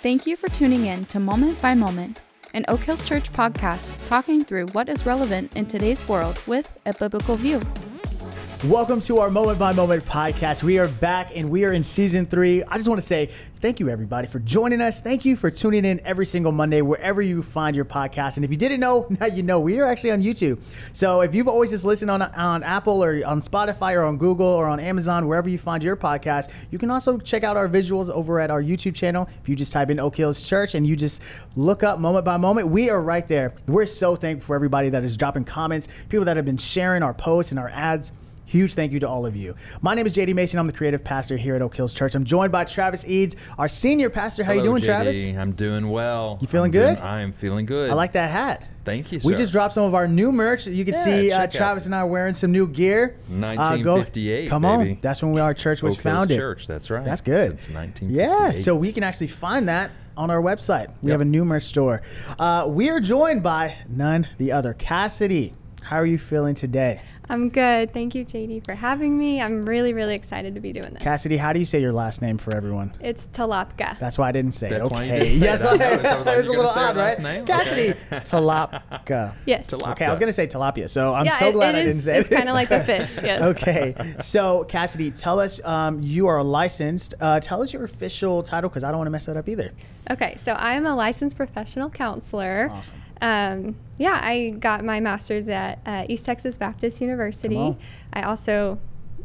Thank you for tuning in to Moment by Moment, an Oak Hills Church podcast talking through what is relevant in today's world with a biblical view. Welcome to our Moment by Moment podcast. We are back and we are in season three. I just want to say thank you, everybody, for joining us. Thank you for tuning in every single Monday, wherever you find your podcast. And if you didn't know, now you know we are actually on YouTube. So if you've always just listened on, on Apple or on Spotify or on Google or on Amazon, wherever you find your podcast, you can also check out our visuals over at our YouTube channel. If you just type in Oak Hills Church and you just look up Moment by Moment, we are right there. We're so thankful for everybody that is dropping comments, people that have been sharing our posts and our ads. Huge thank you to all of you. My name is JD Mason. I'm the creative pastor here at Oak Hills Church. I'm joined by Travis Eads, our senior pastor. How Hello, you doing, JD. Travis? I'm doing well. You feeling I'm doing- good? I am feeling good. I like that hat. Thank you, We just dropped some of our new merch. You can Yeah, see uh, check out. Travis and I wearing some new gear. Uh, go- 1958, come on, that's when we, our church was Oak Hills founded. Church. That's right. That's good. Since 1958. Yeah, so we can actually find that on our website. We Yep. have a new merch store. Uh, we are joined by none the other Cassidy. How are you feeling today? I'm good. Thank you, JD, for having me. I'm really, really excited to be doing this. Cassidy, how do you say your last name for everyone? It's Tolopka. That's why I didn't say That's it. why you Okay. didn't say yes, it. I noticed. I was like, it was a little gonna say her odd, right? name? Cassidy Okay. Tolopka. yes. Tolopka. Okay, I was gonna say tilapia, so I'm Yeah, so it- glad it I is- didn't say it's it. kinda like a fish, yes. okay, so Cassidy, tell us um, you are licensed. Uh, tell us your official title because I don't want to mess that up either. Okay, so I am a licensed professional counselor. Awesome. Um, yeah, I got my master's at uh, East Texas Baptist University. I also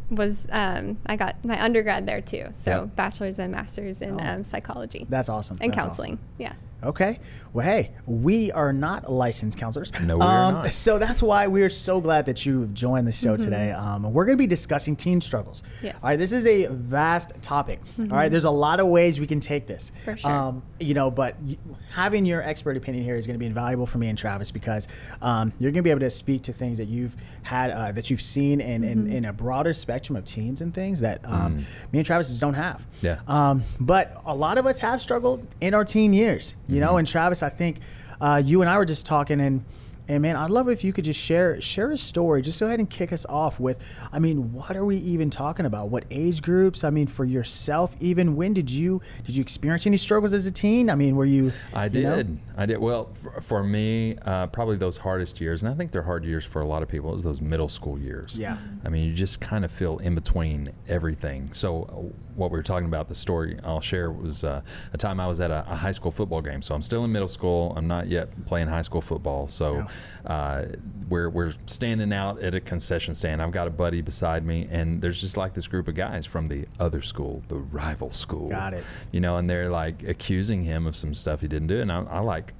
was um, I got my undergrad there too. So Yeah. bachelor's and master's in Oh. um, psychology That's awesome. and That's counseling. awesome. Yeah. Okay. Well, hey, we are not licensed counselors. No, we are Um, not. So that's why we are so glad that you've joined the show today. Um, we're going to be discussing teen struggles. Mm-hmm. Yes. Mm-hmm. All right. This is a vast topic. All right. There's a lot of ways we can take this. For sure. Um, you know, but y- having your expert opinion here is going to be invaluable for me and Travis because um, you're going to be able to speak to things that you've had, uh, that you've seen in, in, Mm-hmm. in a broader spectrum of teens and things that um, me and Travis just don't have. Yeah. Um, but a lot of us have struggled in our teen years, you know. And Travis, I think uh, you and I were just talking, and and man, I'd love if you could just share share a story. Just go ahead and kick us off with, I mean, what are we even talking about? What age groups? I mean, for yourself, even when did you did you experience any struggles as a teen? I mean, were you? I you know? did. I did. Well, for, for me, uh, probably those hardest years, and I think they're hard years for a lot of people, is those middle school years. Yeah. I mean, you just kind of feel in between everything. So, uh, what we were talking about, the story I'll share was uh, a time I was at a, a high school football game. So, I'm still in middle school. I'm not yet playing high school football. So, uh, we're, we're standing out at a concession stand. I've got a buddy beside me, and there's just like this group of guys from the other school, the rival school. Got it. You know, and they're like accusing him of some stuff he didn't do. And I, I like,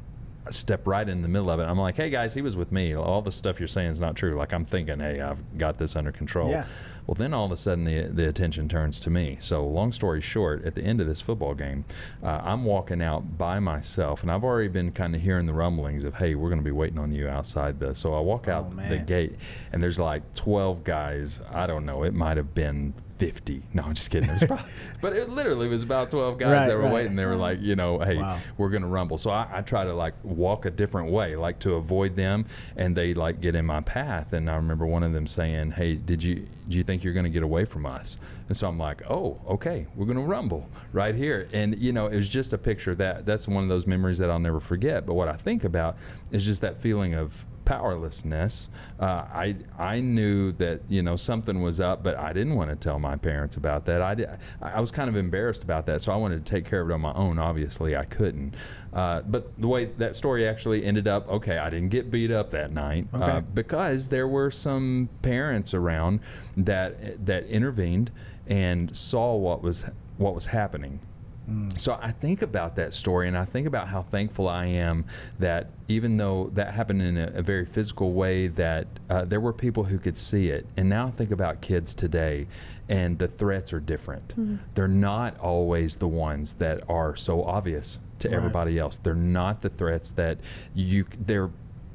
step right in the middle of it. I'm like, hey guys, he was with me. All the stuff you're saying is not true. Like I'm thinking, hey, I've got this under control. Yeah. Well, then all of a sudden the the attention turns to me. So long story short, at the end of this football game, uh, I'm walking out by myself, and I've already been kind of hearing the rumblings of, hey, we're going to be waiting on you outside the. So I walk out the gate, and there's like 12 guys. I don't know. It might have been 50. No, I'm just kidding. It was probably, but it literally was about 12 guys Right, that were right. waiting. They were like, you know, hey, Wow. we're gonna rumble. So I, I try to like walk a different way, like to avoid them, and they like get in my path. And I remember one of them saying, "Hey, did you do you think you're gonna get away from us?" And so I'm like, "Oh, okay, we're gonna rumble right here." And you know, it was just a picture that that's one of those memories that I'll never forget. But what I think about is just that feeling of powerlessness. Uh, I I knew that you know something was up, but I didn't want to tell my parents about that. I did, I was kind of embarrassed about that, so I wanted to take care of it on my own. Obviously, I couldn't. Uh, but the way that story actually ended up, okay, I didn't get beat up that night uh, because there were some parents around that that intervened and saw what was what was happening. Mm. So I think about that story and I think about how thankful I am that even though that happened in a, a very physical way, that uh, there were people who could see it. And now I think about kids today and the threats are different. Mm-hmm. They're not always the ones that are so obvious to Right. everybody else. They're not the threats that you, they're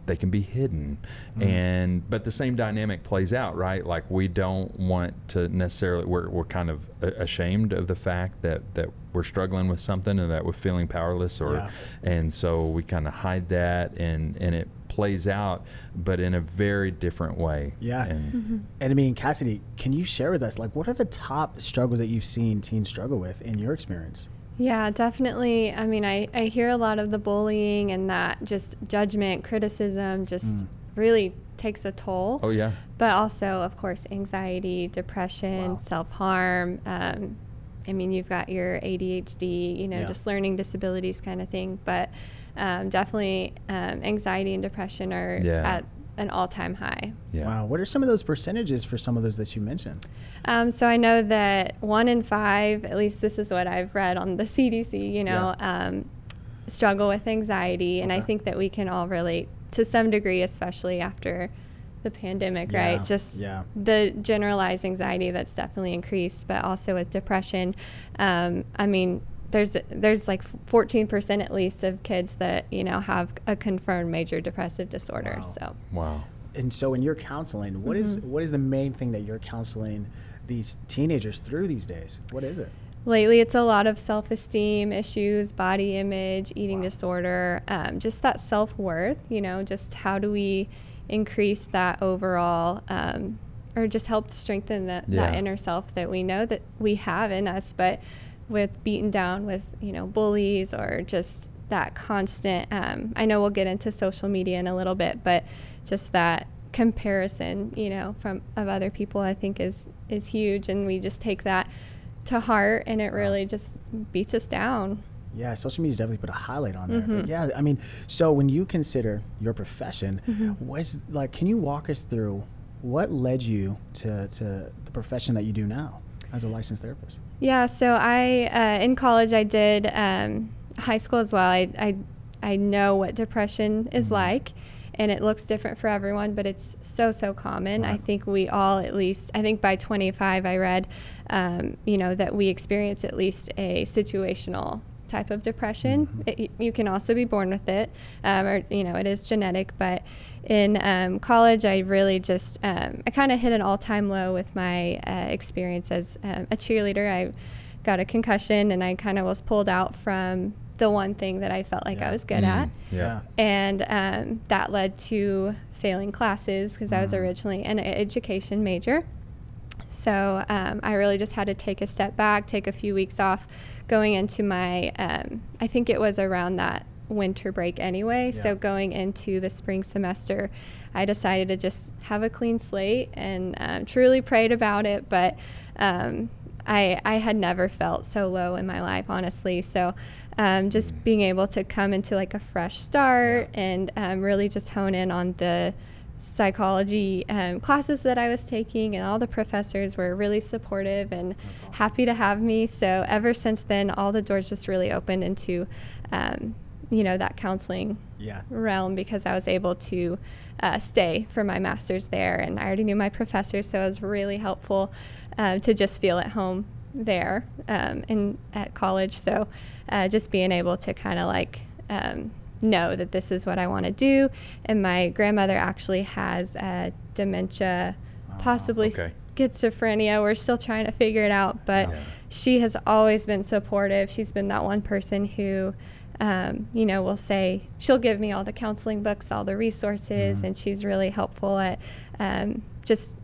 they can be hidden mm-hmm. and but the same dynamic plays out right like we don't want to necessarily we're, we're kind of ashamed of the fact that that we're struggling with something and that we're feeling powerless or Yeah. and so we kind of hide that and and it plays out but in a very different way Yeah. and And I mean, Cassidy, can you share with us like what are the top struggles that you've seen teens struggle with in your experience? Yeah, definitely. I mean, I, I hear a lot of the bullying and that just judgment, criticism just Mm. really takes a toll. Oh yeah. But also, of course, anxiety, depression, Wow. self harm. Um, I mean, you've got your ADHD, you know, Yeah. just learning disabilities kind of thing. But um, definitely, um, anxiety and depression are Yeah. at an all time high. Yeah. Wow. What are some of those percentages for some of those that you mentioned? Um, so I know that one in five, at least this is what I've read on the CDC, you know, um, struggle with anxiety. And I think that we can all relate to some degree, especially after the pandemic, Yeah, right? Just yeah. the generalized anxiety that's definitely increased, but also with depression. Um, I mean, there's there's like 14% at least of kids that you know have a confirmed major depressive disorder. Wow. So Wow. And so, in your counseling, what is Mm-hmm. what is the main thing that you're counseling these teenagers through these days? What is it? Lately, it's a lot of self esteem issues, body image, eating Wow. disorder, um, just that self worth, you know, just how do we increase that overall, um, or just help strengthen that, that inner self that we know that we have in us, but with beaten down with, you know, bullies or just that constant. Um, I know we'll get into social media in a little bit, but just that comparison, you know, from of other people, I think is is huge, and we just take that to heart, and it really just beats us down. Yeah, social media's definitely put a highlight on there. Mm-hmm. But yeah, I mean, so when you consider your profession, Mm-hmm. was like, can you walk us through what led you to, to the profession that you do now as a licensed therapist? Yeah, so I uh, in college I did um, high school as well. I, I I know what depression is Mhm. like, and it looks different for everyone, but it's so so common. I think we all at least I think by 25 I read, um, you know, that we experience at least a situational type of depression. Mhm. It, you can also be born with it, um, or you know, it is genetic. But in um, college, I really just um, I kind of hit an all-time low with my uh, experience as um, a cheerleader. I got a concussion, and I kind of was pulled out from the one thing that I felt like Yeah. I was good Mm, at Yeah. and um, that led to failing classes because I was Mhm. originally an education major. So um, I really just had to take a step back, take a few weeks off, going into my. Um, I think it was around that winter break anyway. Yeah. So going into the spring semester, I decided to just have a clean slate and um, truly prayed about it. But um, I I had never felt so low in my life, honestly. So um, just being able to come into like a fresh start and um, really just hone in on the psychology um, classes that I was taking, and all the professors were really supportive and awesome. happy to have me. So ever since then, all the doors just really opened into, um, you know, that counseling Yeah. realm because I was able to uh, stay for my master's there, and I already knew my professor, so it was really helpful uh, to just feel at home there um, in at college. So uh, just being able to kind of like um, know that this is what I want to do, and my grandmother actually has uh, dementia, Ah, possibly okay. schizophrenia. We're still trying to figure it out, but Yeah. she has always been supportive. She's been that one person who, um, you know, will say she'll give me all the counseling books, all the resources, Mhm. and she's really helpful at um, just.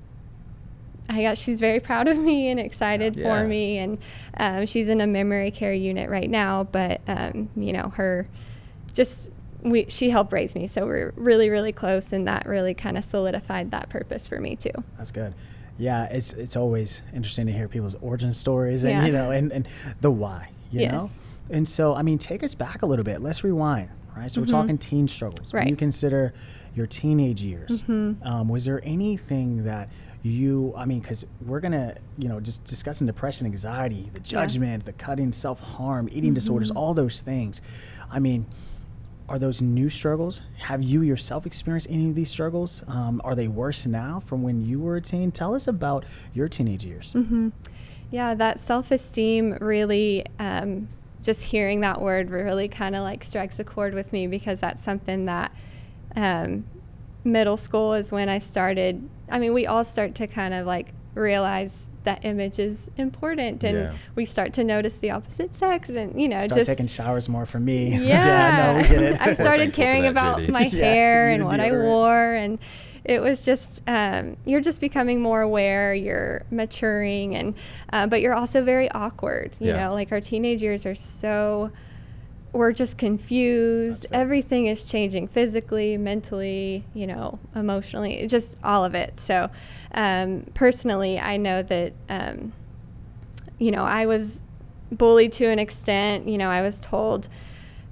I got. She's very proud of me and excited Yeah. for me, and um, she's in a memory care unit right now. But um, you know, her just we she helped raise me, so we're really really close, and that really kind of solidified that purpose for me too. That's good. Yeah, it's it's always interesting to hear people's origin stories and Yeah. you know and, and the why, you Yes. know. And so, I mean, take us back a little bit. Let's rewind, right? So we're Mhm. talking teen struggles. Right. When you consider your teenage years, Mhm. um, was there anything that you? I mean, because we're gonna, you know, just discussing depression, anxiety, the Yeah. judgment, the cutting, self harm, eating disorders, Mhm. all those things. I mean. Are those new struggles? Have you yourself experienced any of these struggles? Um, are they worse now from when you were a teen? Tell us about your teenage years. hmm Yeah, that self esteem really, um, just hearing that word really kind of like strikes a chord with me because that's something that um, middle school is when I started. I mean, we all start to kind of like realize that image is important and Yeah. we start to notice the opposite sex and, you know, Start just. taking showers more for me. Yeah, no, we get it. I started Thankful caring that, about JD. my Yeah, hair use and what I wore, and it was just um, you're just becoming more aware. You're maturing, and uh, but you're also very awkward. You Yeah. know, like our teenage years are so we're just confused. Right. Everything is changing physically, mentally, you know, emotionally, just all of it. So, um, personally, I know that, um, you know, I was bullied to an extent. You know, I was told,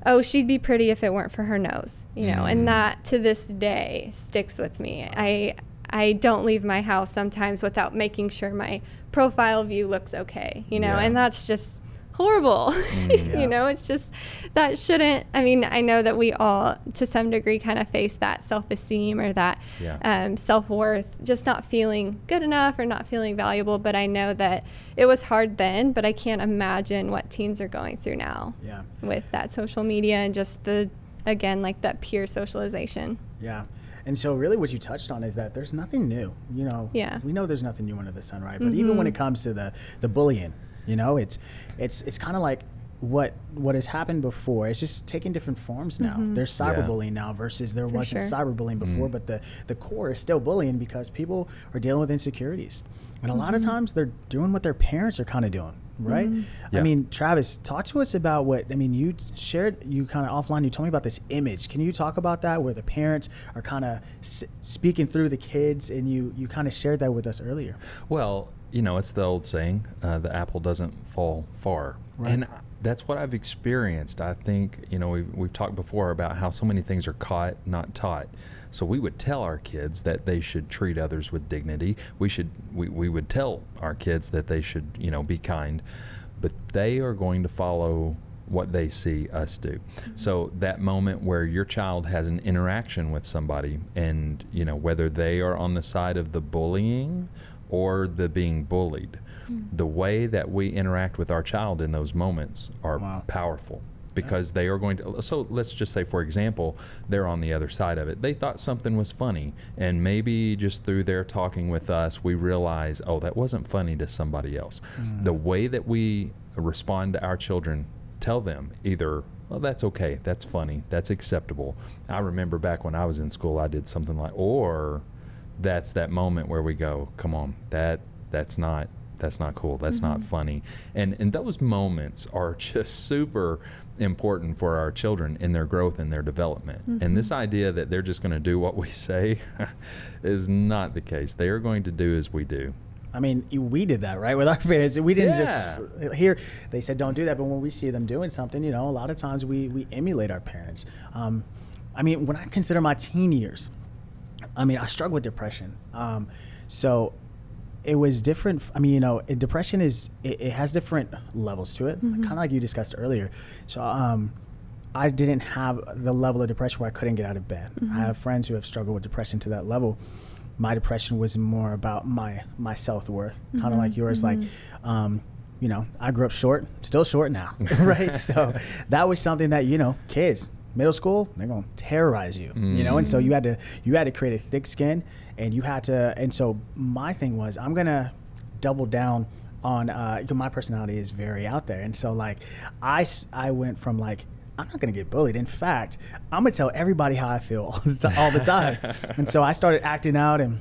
oh, she'd be pretty if it weren't for her nose, you know, Mm. and that to this day sticks with me. I, I don't leave my house sometimes without making sure my profile view looks okay, you know, Yeah. and that's just horrible. yeah. you know, it's just that shouldn't. I mean, I know that we all, to some degree, kind of face that self esteem or that Yeah. um, self worth, just not feeling good enough or not feeling valuable. But I know that it was hard then, but I can't imagine what teens are going through now Yeah. with that social media and just the, again, like that peer socialization. Yeah. And so, really, what you touched on is that there's nothing new. You know, Yeah. we know there's nothing new under the sun, right? But even when it comes to the the bullying, you know, it's it's it's kind of like what what has happened before. It's just taking different forms now. Mm-hmm. There's Yeah. cyberbullying now versus there wasn't sure. cyberbullying mm-hmm. before. But the the core is still bullying because people are dealing with insecurities, and a lot of mm-hmm. times they're doing what their parents are kind of doing. Right. I Yeah. mean, Travis, talk to us about what I mean. You shared you kind of offline. You told me about this image. Can you talk about that, where the parents are kind of s- speaking through the kids, and you you kind of shared that with us earlier. Well, you know, it's the old saying, uh, the apple doesn't fall far. Right. And that's what I've experienced. I think, you know, we've, we've talked before about how so many things are caught, not taught. So we would tell our kids that they should treat others with dignity. We should, we, we would tell our kids that they should, you know, be kind. But they are going to follow what they see us do. So that moment where your child has an interaction with somebody and, you know, whether they are on the side of the bullying or the being bullied, hmm. the way that we interact with our child in those moments are Wow. powerful because they are going to so let's just say for example they're on the other side of it. They thought something was funny and maybe just through their talking with us we realize oh that wasn't funny to somebody else. Hmm. The way that we respond to our children tell them either well that's okay. That's funny. That's acceptable. I remember back when i was in school i did something like or that's that moment where we go come on that that's not that's not cool. That's not funny. And and those moments are just super important for our children in their growth and their development. And this idea that they're just going to do what we say is not the case. They are going to do as we do. I mean, we did that, right, with our parents. We didn't just hear they said don't do that, but when we see them doing something, you know, a lot of times we we emulate our parents. Um, I mean, when I consider my teen years, I mean, I struggle with depression. Um, so it was different. I mean, you know, depression is it, it has different levels to it, kind of like you discussed earlier. So um, I didn't have the level of depression where I couldn't get out of bed. I have friends who have struggled with depression to that level. My depression was more about my my self worth, kind of like yours. Like, um, you know, I grew up short, still short now, right? so that was something that you know, kids, middle school, they're gonna terrorize you, you know. And so you had to you had to create a thick skin, and you had to. And so my thing was, I'm gonna double down on uh my personality is very out there. And so like I I went from like i'm not gonna get bullied. In fact i'm gonna tell everybody how i feel all the, ti- all the time. And so i started acting out and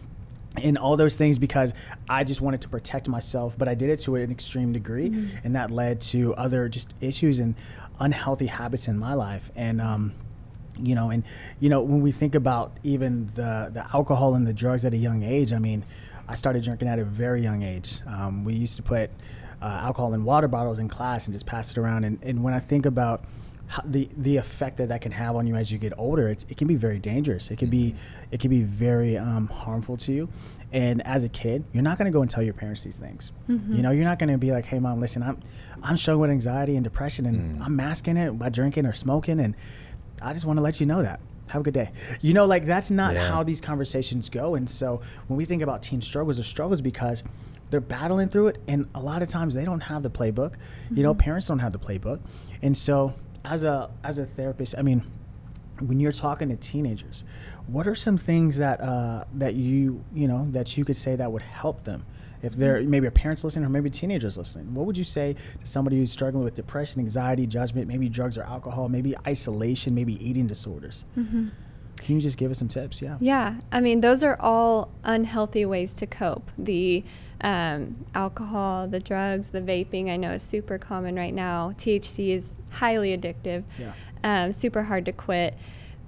and all those things because I just wanted to protect myself, but I did it to an extreme degree, and that led to other just issues. And unhealthy habits in my life. And um, you know, and you know, when we think about even the the alcohol and the drugs at a young age, I mean, I started drinking at a very young age. Um, we used to put uh, alcohol in water bottles in class and just pass it around. And, and when I think about the the effect that that can have on you as you get older, it's, it can be very dangerous. It can be mm-hmm. it can be very um, harmful to you. And as a kid, you're not going to go and tell your parents these things. Mm-hmm. You know, you're not going to be like, "Hey, mom, listen, I'm I'm struggling with anxiety and depression, and mm. I'm masking it by drinking or smoking, and I just want to let you know that." Have a good day. You know, like that's not Yeah. how these conversations go. And so when we think about teen struggles, the struggles because they're battling through it, and a lot of times they don't have the playbook. You know, mm-hmm. parents don't have the playbook, and so as a as a therapist, I mean, when you're talking to teenagers, what are some things that uh, that you you know that you could say that would help them? If they're maybe a parents listening or maybe teenagers listening, what would you say to somebody who's struggling with depression, anxiety, judgment, maybe drugs or alcohol, maybe isolation, maybe eating disorders? Can you just give us some tips? Yeah. Yeah, I mean, those are all unhealthy ways to cope. The um, alcohol, the drugs, the vaping, I know is super common right now. THC is highly addictive, Yeah. um, super hard to quit.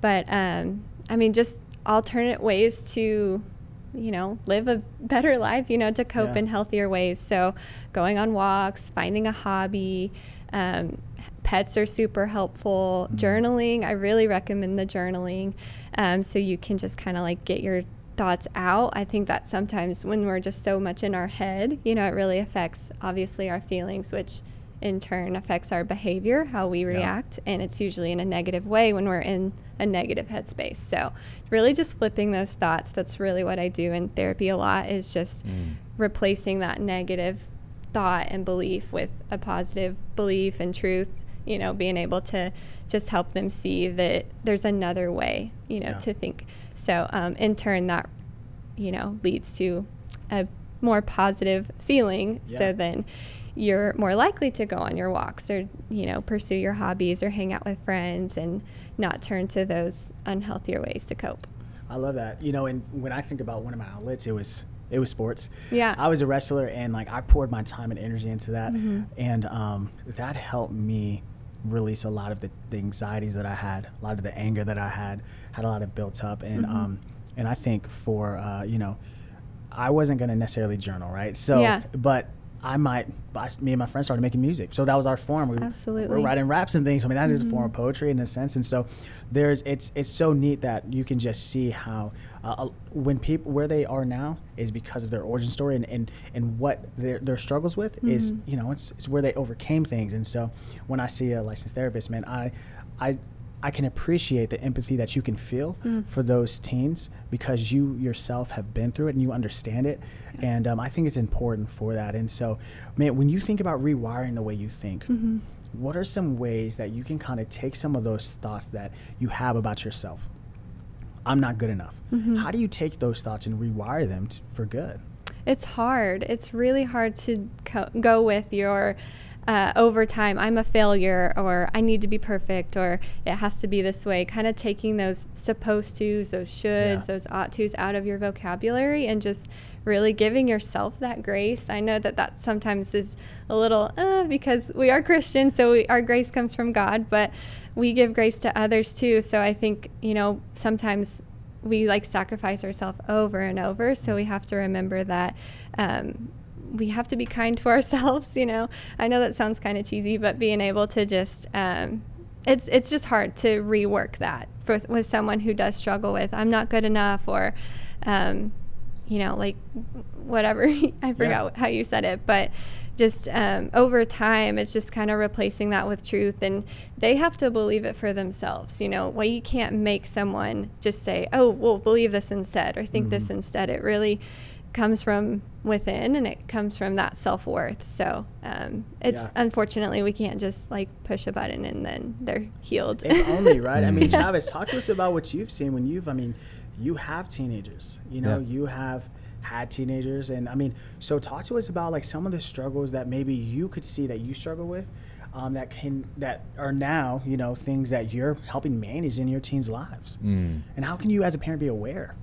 But um, I mean, just alternate ways to, you know, live a better life, you know, to cope Yeah. in healthier ways. So going on walks, finding a hobby. Um, pets are super helpful. Mm-hmm. Journaling, I really recommend the journaling. Um, so you can just kind of like get your thoughts out. I think that sometimes when we're just so much in our head, you know, it really affects obviously our feelings, which in turn affects our behavior, how we react. And it's usually in a negative way when we're in a negative headspace. So, really just flipping those thoughts. That's really what I do in therapy a lot is just mm. replacing that negative thought and belief with a positive belief and truth, you know, being able to just help them see that there's another way, you know, Yeah. to think. So, um, in turn, that, you know, leads to a more positive feeling. Yeah. So then you're more likely to go on your walks or, you know, pursue your hobbies or hang out with friends and not turn to those unhealthier ways to cope. I love that. You know, and when I think about one of my outlets, it was it was sports. Yeah. I was a wrestler, and like I poured my time and energy into that, Mm-hmm. and um, that helped me release a lot of the, the anxieties that I had, a lot of the anger that I had, had a lot of built up, and Mm-hmm. um, and I think for uh, you know, I wasn't gonna necessarily journal, right? So, Yeah. but I might, I, me and my friends started making music, so that was our form. We, Absolutely. Mm-hmm. we're writing raps and things. I mean, that is a form of poetry in a sense, and so there's it's it's so neat that you can just see how uh, uh, when people where they are now is because of their origin story and and, and what their, their struggles with is Mm-hmm. you know it's, it's where they overcame things, and so when I see a licensed therapist, man, I I I can appreciate the empathy that you can feel Mm. for those teens because you yourself have been through it and you understand it. And um, I think it's important for that. And so, man, when you think about rewiring the way you think, Mm-hmm. what are some ways that you can kind of take some of those thoughts that you have about yourself? I'm not good enough. Mm-hmm. How do you take those thoughts and rewire them t- for good? It's hard. It's really hard to co- go with your uh, over time. I'm a failure, or I need to be perfect, or it has to be this way. Kind of taking those supposed tos, those shoulds, Yeah. those ought tos out of your vocabulary, and just really giving yourself that grace. I know that that sometimes is a little uh, because we are Christians, so we, our grace comes from God, but we give grace to others too. So I think you know sometimes we like sacrifice ourselves over and over. So we have to remember that um, we have to be kind to ourselves. You know, I know that sounds kind of cheesy, but being able to just um, it's it's just hard to rework that for, with someone who does struggle with I'm not good enough or um, you know like whatever I forgot how you said it, but just um, over time, it's just kind of replacing that with truth, and they have to believe it for themselves. You know, well, you can't make someone just say, "Oh, well, believe this instead" or "Think this instead." It really comes from within, and it comes from that self worth. So um, it's Yeah. unfortunately we can't just like push a button and then they're healed. If only, right? I mean, Yeah. Travis, talk to us about what you've seen when you've, I mean, you have teenagers, you know, Yeah. you have had teenagers. And I mean, so talk to us about like some of the struggles that maybe you could see that you struggle with. Um, that can that are now you know things that you're helping manage in your teens' lives, Mm. and how can you as a parent be aware?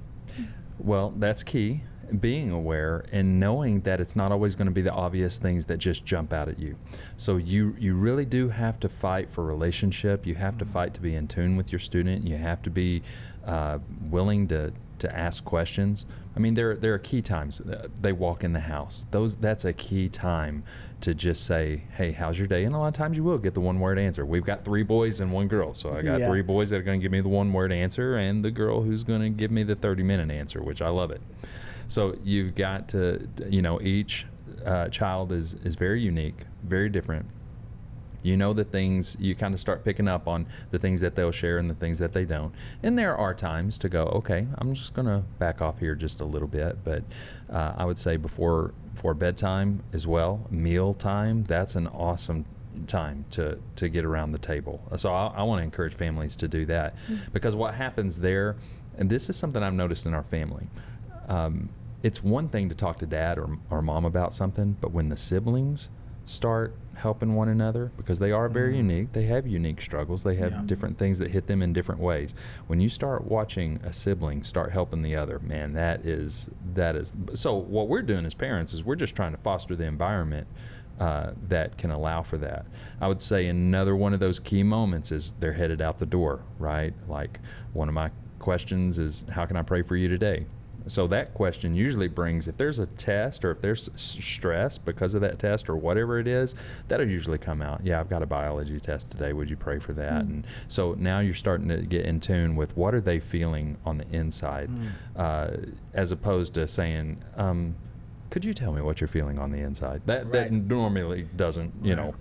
Well, that's key. Being aware and knowing that it's not always going to be the obvious things that just jump out at you. So you you really do have to fight for relationship. You have to fight to be in tune with your student. You have to be uh, willing to to ask questions. I mean, there there are key times. Uh, They walk in the house. Those that's a key time to just say, "Hey, how's your day?" And a lot of times you will get the one word answer. We've got three boys and one girl, so I got Yeah. three boys that are going to give me the one word answer, and the girl who's going to give me the thirty minute answer, which I love it. So you've got to, you know, each uh, child is is very unique, very different. You know the things you kind of start picking up on the things that they'll share and the things that they don't. And there are times to go, okay, I'm just gonna back off here just a little bit. But uh, I would say before before bedtime as well, meal time. That's an awesome time to to get around the table. So I, I want to encourage families to do that because what happens there, and this is something I've noticed in our family. Um, it's one thing to talk to dad or, or mom about something, but when the siblings start helping one another because they are very Mhm. unique. They have unique struggles. They have Yeah. different things that hit them in different ways. When you start watching a sibling start helping the other, man, that is that is so what we're doing as parents is we're just trying to foster the environment uh, that can allow for that. I would say another one of those key moments is they're headed out the door, right? Like one of my questions is, How can I pray for you today? So that question usually brings, if there's a test or if there's stress because of that test or whatever it is, that'll usually come out. Yeah, I've got a biology test today. Would you pray for that? And so now you're starting to get in tune with what are they feeling on the inside, Mm. uh, as opposed to saying, um, could you tell me what you're feeling on the inside? That that normally doesn't, you know,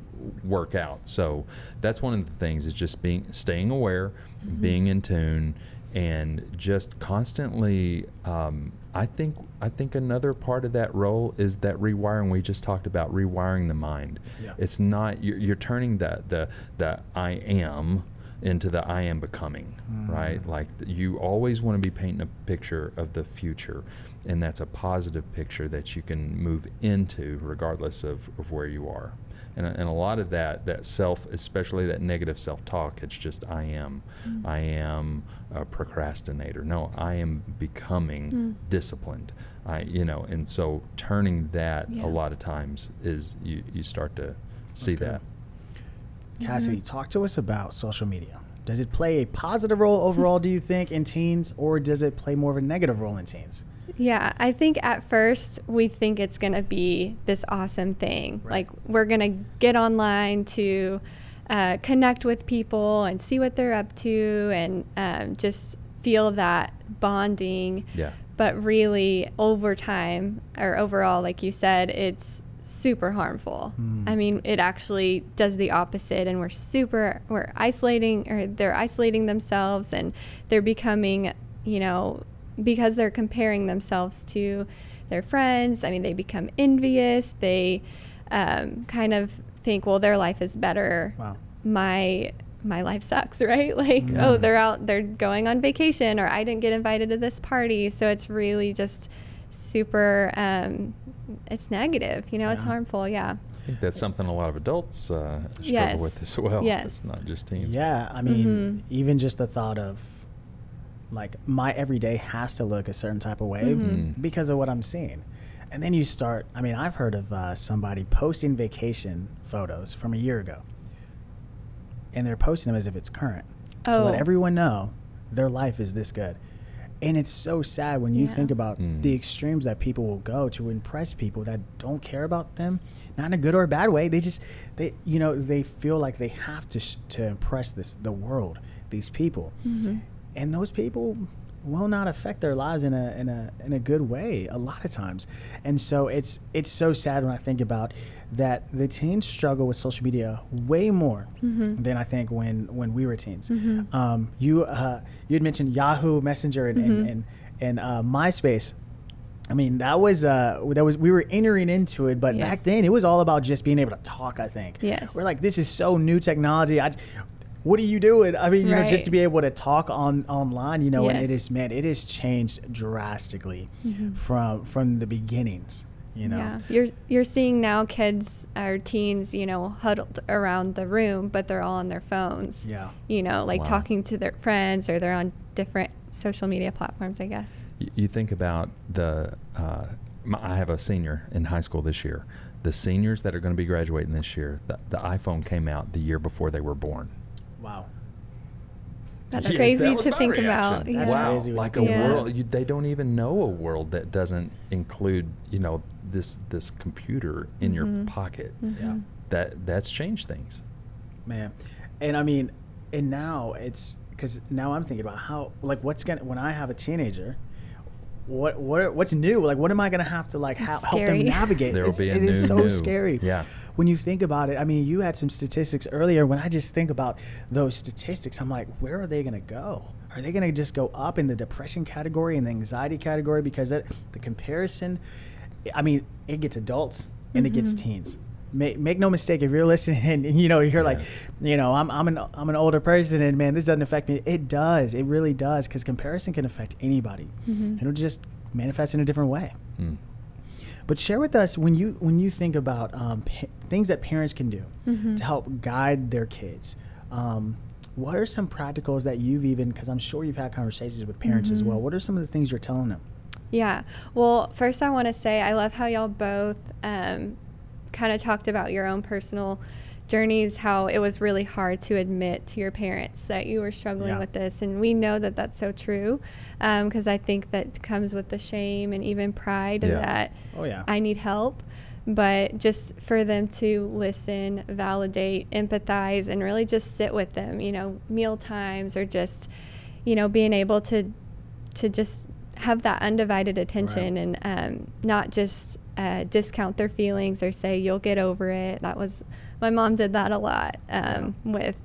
work out. So that's one of the things is just being staying aware, being in tune, and just constantly. Um, I think I think another part of that role is that rewiring we just talked about, rewiring the mind. Yeah. It's not you're, you're turning the the the I am into the I am becoming, right? Like you always want to be painting a picture of the future, and that's a positive picture that you can move into regardless of, of where you are. And, a- and a lot of that, that self, especially that negative self talk, it's just I am. I am a procrastinator. No, I am becoming Mm. disciplined. I, you know, and so turning that Yeah. a lot of times is you, you start to see that. Cassidy, talk to us about social media. Does it play a positive role overall, do you think, in teens, or does it play more of a negative role in teens? Yeah, I think at first we think it's going to be this awesome thing. Right. Like we're going to get online to uh, connect with people and see what they're up to and um, just feel that bonding. Yeah. But really, over time or overall, like you said, it's super harmful. Hmm. I mean, it actually does the opposite, and we're super, we're isolating, or they're isolating themselves and they're becoming, you know, because they're comparing themselves to their friends. I mean, they become envious. They um, kind of think, well, their life is better. Wow. My my life sucks, right? Like, Yeah. oh, they're out, they're going on vacation, or I didn't get invited to this party. So it's really just super. Um, it's negative, you know. It's harmful. Yeah. I think that's something a lot of adults uh, struggle Yes. with as well. Yes. It's not just teens. Yeah, I mean, Mhm. even just the thought of like my everyday has to look a certain type of way Mhm. because of what I'm seeing. And then you start, I mean, I've heard of uh, somebody posting vacation photos from a year ago. And they're posting them as if it's current to let Oh. everyone know their life is this good. And it's so sad when you Yeah. think about Mm. the extremes that people will go to impress people that don't care about them, not in a good or a bad way. They just, they, you know, they feel like they have to sh- to impress this the world, these people, Mm-hmm. And those people will not affect their lives in a in a in a good way a lot of times. And so it's it's so sad when I think about that the teens struggle with social media way more Mm-hmm. than I think when when we were teens. Mhm. Um, you uh, you had mentioned Yahoo Messenger and and, Mhm. and, and uh, MySpace. I mean that was uh that was we were entering into it, but back then it was all about just being able to talk. I think. Yes. We're like, this is so new technology. I, what are you doing? I mean, you know, just to be able to talk on online, you know, and it Yes. man, it has changed drastically Mhm. from from the beginnings. You know. Yeah, you're you're seeing now kids or teens, you know, huddled around the room, but they're all on their phones. Yeah. You know, like Wow. talking to their friends, or they're on different social media platforms. I guess. Y- You think about the. Uh, my, I have a senior in high school this year. The seniors that are going to be graduating this year, the, the iPhone came out the year before they were born. Wow. That's Yeah, crazy that to think reaction. about. That's wow, crazy like a think about it. world. You, they don't even know a world that doesn't include, you know, this this computer in your Mhm. pocket. Yeah. Mhm. That that's changed things. man and i mean and now it's because now i'm thinking about how like what's gonna when i have a teenager what what what's new? Like what am i gonna have to like ha- help them navigate? There will It's- be a it is new so new. scary. Yeah. when you think about it i mean you had some statistics earlier. When i just think about those statistics i'm like where are they gonna go? Are they gonna just go up in the depression category and the anxiety category? Because that the comparison i mean it gets adults and it gets Mhm. teens make, make no mistake if you're listening and, you know you're like you know I'm, I'm an i'm an older person and man this doesn't affect me it does it really does because comparison can affect anybody Mhm. it'll just manifest in a different way Mm. But share with us when you when you think about um, pa- things that parents can do Mm-hmm. to help guide their kids. Um, what are some practicals that you've even because I'm sure you've had conversations with parents as Mm-hmm. well. What are some of the things you're telling them? Yeah. Well, first I want to say I love how y'all both um, kind of talked about your own personal journeys, how it was really hard to admit to your parents that you were struggling Yeah. with this. And we know that that's so true because I think that comes with the shame and even pride Yeah. that Oh yeah. I need help. But just for them to listen, validate, empathize, and really just sit with them, you know, meal times or just, you know, being able to, to just have that undivided attention and um, not just uh, discount their feelings or say you'll get over it. That was my mom did that a lot um, with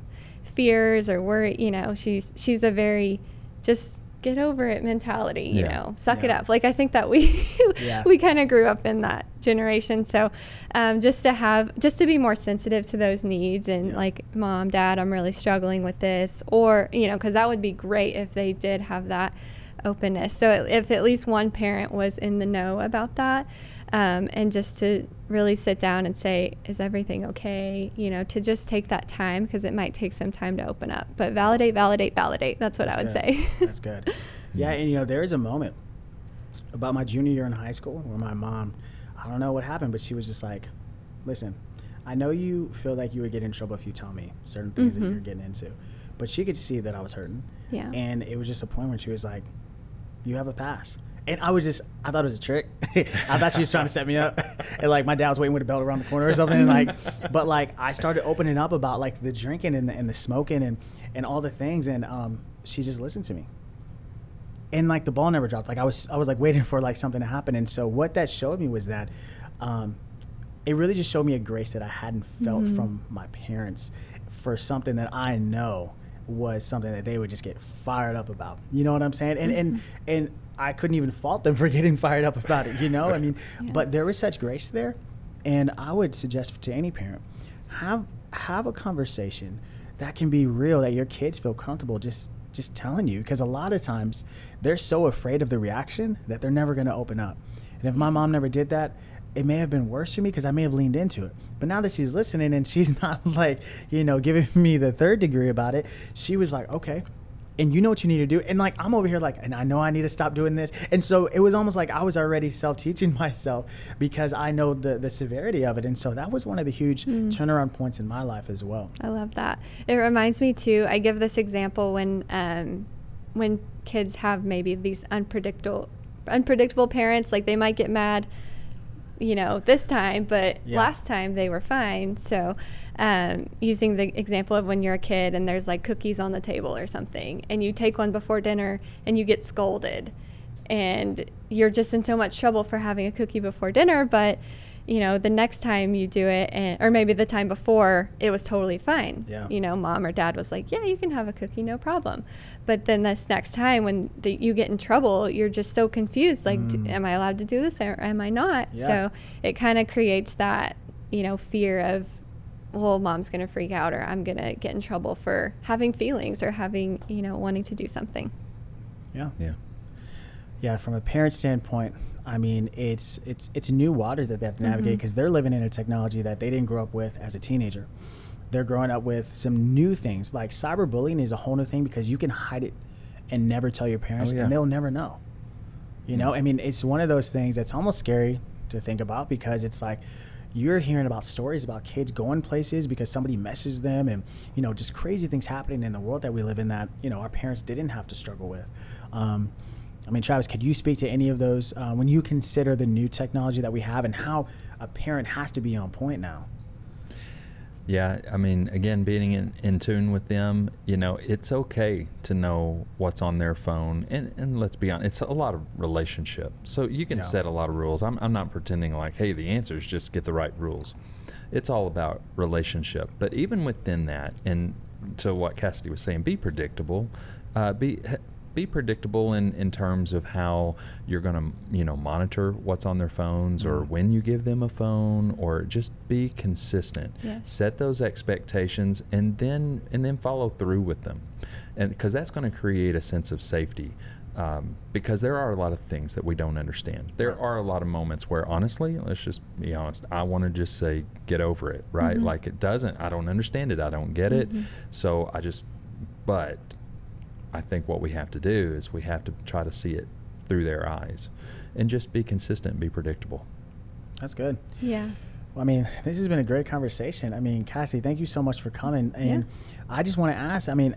fears or worry. You know, she's she's a very just get over it mentality. You Yeah. know, suck it up. Like I think that we Yeah. we kind of grew up in that generation. So um, just to have just to be more sensitive to those needs and Yeah. like mom, dad, I'm really struggling with this, or you know, because that would be great if they did have that openness. So if at least one parent was in the know about that. Um, and just to really sit down and say, is everything okay? You know, to just take that time because it might take some time to open up. But validate, validate, validate. That's what I would good. say. That's good. Yeah, and you know, there is a moment about my junior year in high school where my mom, I don't know what happened, but she was just like, listen, I know you feel like you would get in trouble if you tell me certain things that Mhm. you're getting into. But she could see that I was hurting. Yeah. And it was just a point when she was like, you have a pass. And I was just, I thought it was a trick. I thought she was trying to set me up. and like my dad was waiting with a belt around the corner or something. And like, but like I started opening up about like the drinking and the, and the smoking and, and all the things. And um, she just listened to me and like the ball never dropped. Like I was, I was like waiting for like something to happen. And so what that showed me was that, um, it really just showed me a grace that I hadn't felt from my parents for something that I know was something that they would just get fired up about. You know what I'm saying? And and and I couldn't even fault them for getting fired up about it. You know, I mean, Yeah. but there was such grace there, and I would suggest to any parent have have a conversation that can be real that your kids feel comfortable just just telling you because a lot of times they're so afraid of the reaction that they're never going to open up and if my mom never did that it may have been worse for me because i may have leaned into it but now that she's listening and she's not like you know giving me the third degree about it she was like okay and you know what you need to do and like i'm over here like and i know i need to stop doing this and so it was almost like i was already self-teaching myself because i know the the severity of it and so that was one of the huge turnaround points in my life as well I love that. It reminds me too. I give this example when um, when kids have maybe these unpredictable unpredictable parents. Like they might get mad, you know, this time, but Yeah. last time they were fine. So. Um, using the example of when you're a kid and there's like cookies on the table or something, and you take one before dinner and you get scolded, and you're just in so much trouble for having a cookie before dinner, but you know the next time you do it and or maybe the time before it was totally fine Yeah. you know mom or dad was like yeah you can have a cookie no problem but then this next time when the, you get in trouble you're just so confused like d- mm. am i allowed to do this or am i not Yeah. so it kind of creates that you know fear of well mom's going to freak out or i'm going to get in trouble for having feelings or having you know wanting to do something yeah Yeah. Yeah, from a parent standpoint, I mean, it's it's it's new waters that they have to navigate because they're living in a technology that they didn't grow up with as a teenager. They're growing up with some new things like cyberbullying is a whole new thing because you can hide it and never tell your parents, Oh, yeah. and they'll never know. You know, I mean, it's one of those things that's almost scary to think about because it's like you're hearing about stories about kids going places because somebody messaged them and you know just crazy things happening in the world that we live in that you know our parents didn't have to struggle with um, i mean travis could you speak to any of those uh, when you consider the new technology that we have and how a parent has to be on point now Yeah, I mean, again, being in, in tune with them, you know, it's okay to know what's on their phone. And, and let's be honest, it's a lot of relationship. So you can Yeah. set a lot of rules. I'm, I'm not pretending like, hey, the answer is just get the right rules. It's all about relationship. But even within that, and to what Cassidy was saying, be predictable. Uh, be be predictable in, in terms of how you're going to you know monitor what's on their phones or Mhm. when you give them a phone or just be consistent Yes. set those expectations and then and then follow through with them and because that's going to create a sense of safety um, because there are a lot of things that we don't understand. There Right. are a lot of moments where, honestly, let's just be honest. I want to just say, get over it, right? Mhm. Like it doesn't. I don't understand it. I don't get it. Mhm. So I just, but I think what we have to do is we have to try to see it through their eyes, and just be consistent, be predictable. That's good. Yeah. Well, I mean, this has been a great conversation. I mean, Cassie, thank you so much for coming. And I just want to ask, I mean,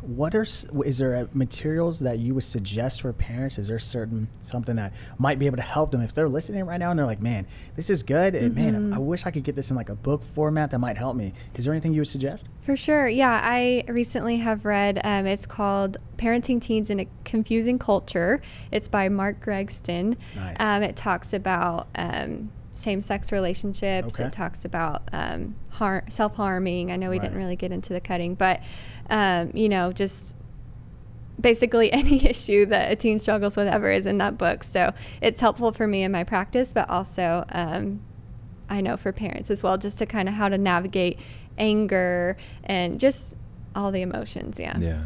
what are is there materials that you would suggest for parents? Is there certain something that might be able to help them if they're listening right now and they're like, "Man, this is good." And man, Mhm. I wish I could get this in like a book format that might help me. Is there anything you would suggest? For sure. Yeah, I recently have read, um, it's called Parenting Teens in a Confusing Culture. It's by Mark Gregston. Nice. Um, it talks about um, same sex relationships, Okay. it talks about um, har- self harming. I know we didn't really get into the cutting, but, um, you know, just basically any issue that a teen struggles with ever is in that book. So it's helpful for me in my practice, but also um, I know for parents as well, just to kind of how to navigate anger and just all the emotions. Yeah. Yeah.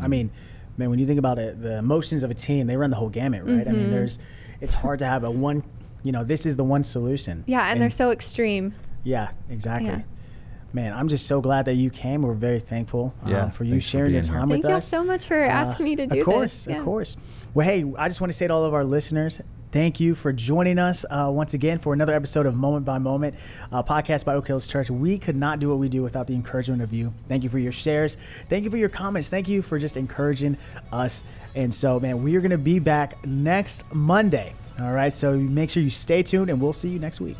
I mean, man, when you think about it, the emotions of a teen, they run the whole gamut, right? I mean, Mhm. there's, it's hard to have a one, you know, this is the one solution. Yeah, and, they're so extreme. Yeah, exactly. Yeah. Man, I'm just so glad that you came. We're very thankful uh, Yeah, for you thanks for sharing your being here. time Thank with you us. so much for Uh, asking me to do this. Of course, this. Yeah. of course. Well, hey, I just want to say to all of our listeners, thank you for joining us uh, once again for another episode of Moment by Moment, uh, podcast by Oak Hills Church. We could not do what we do without the encouragement of you. Thank you for your shares. Thank you for your comments. Thank you for just encouraging us. And so, man, we are going to be back next Monday. All right. So make sure you stay tuned, and we'll see you next week.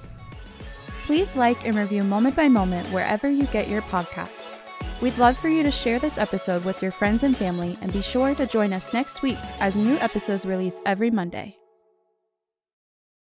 Please like and review Moment by Moment wherever you get your podcasts. We'd love for you to share this episode with your friends and family and be sure to join us next week as new episodes release every Monday.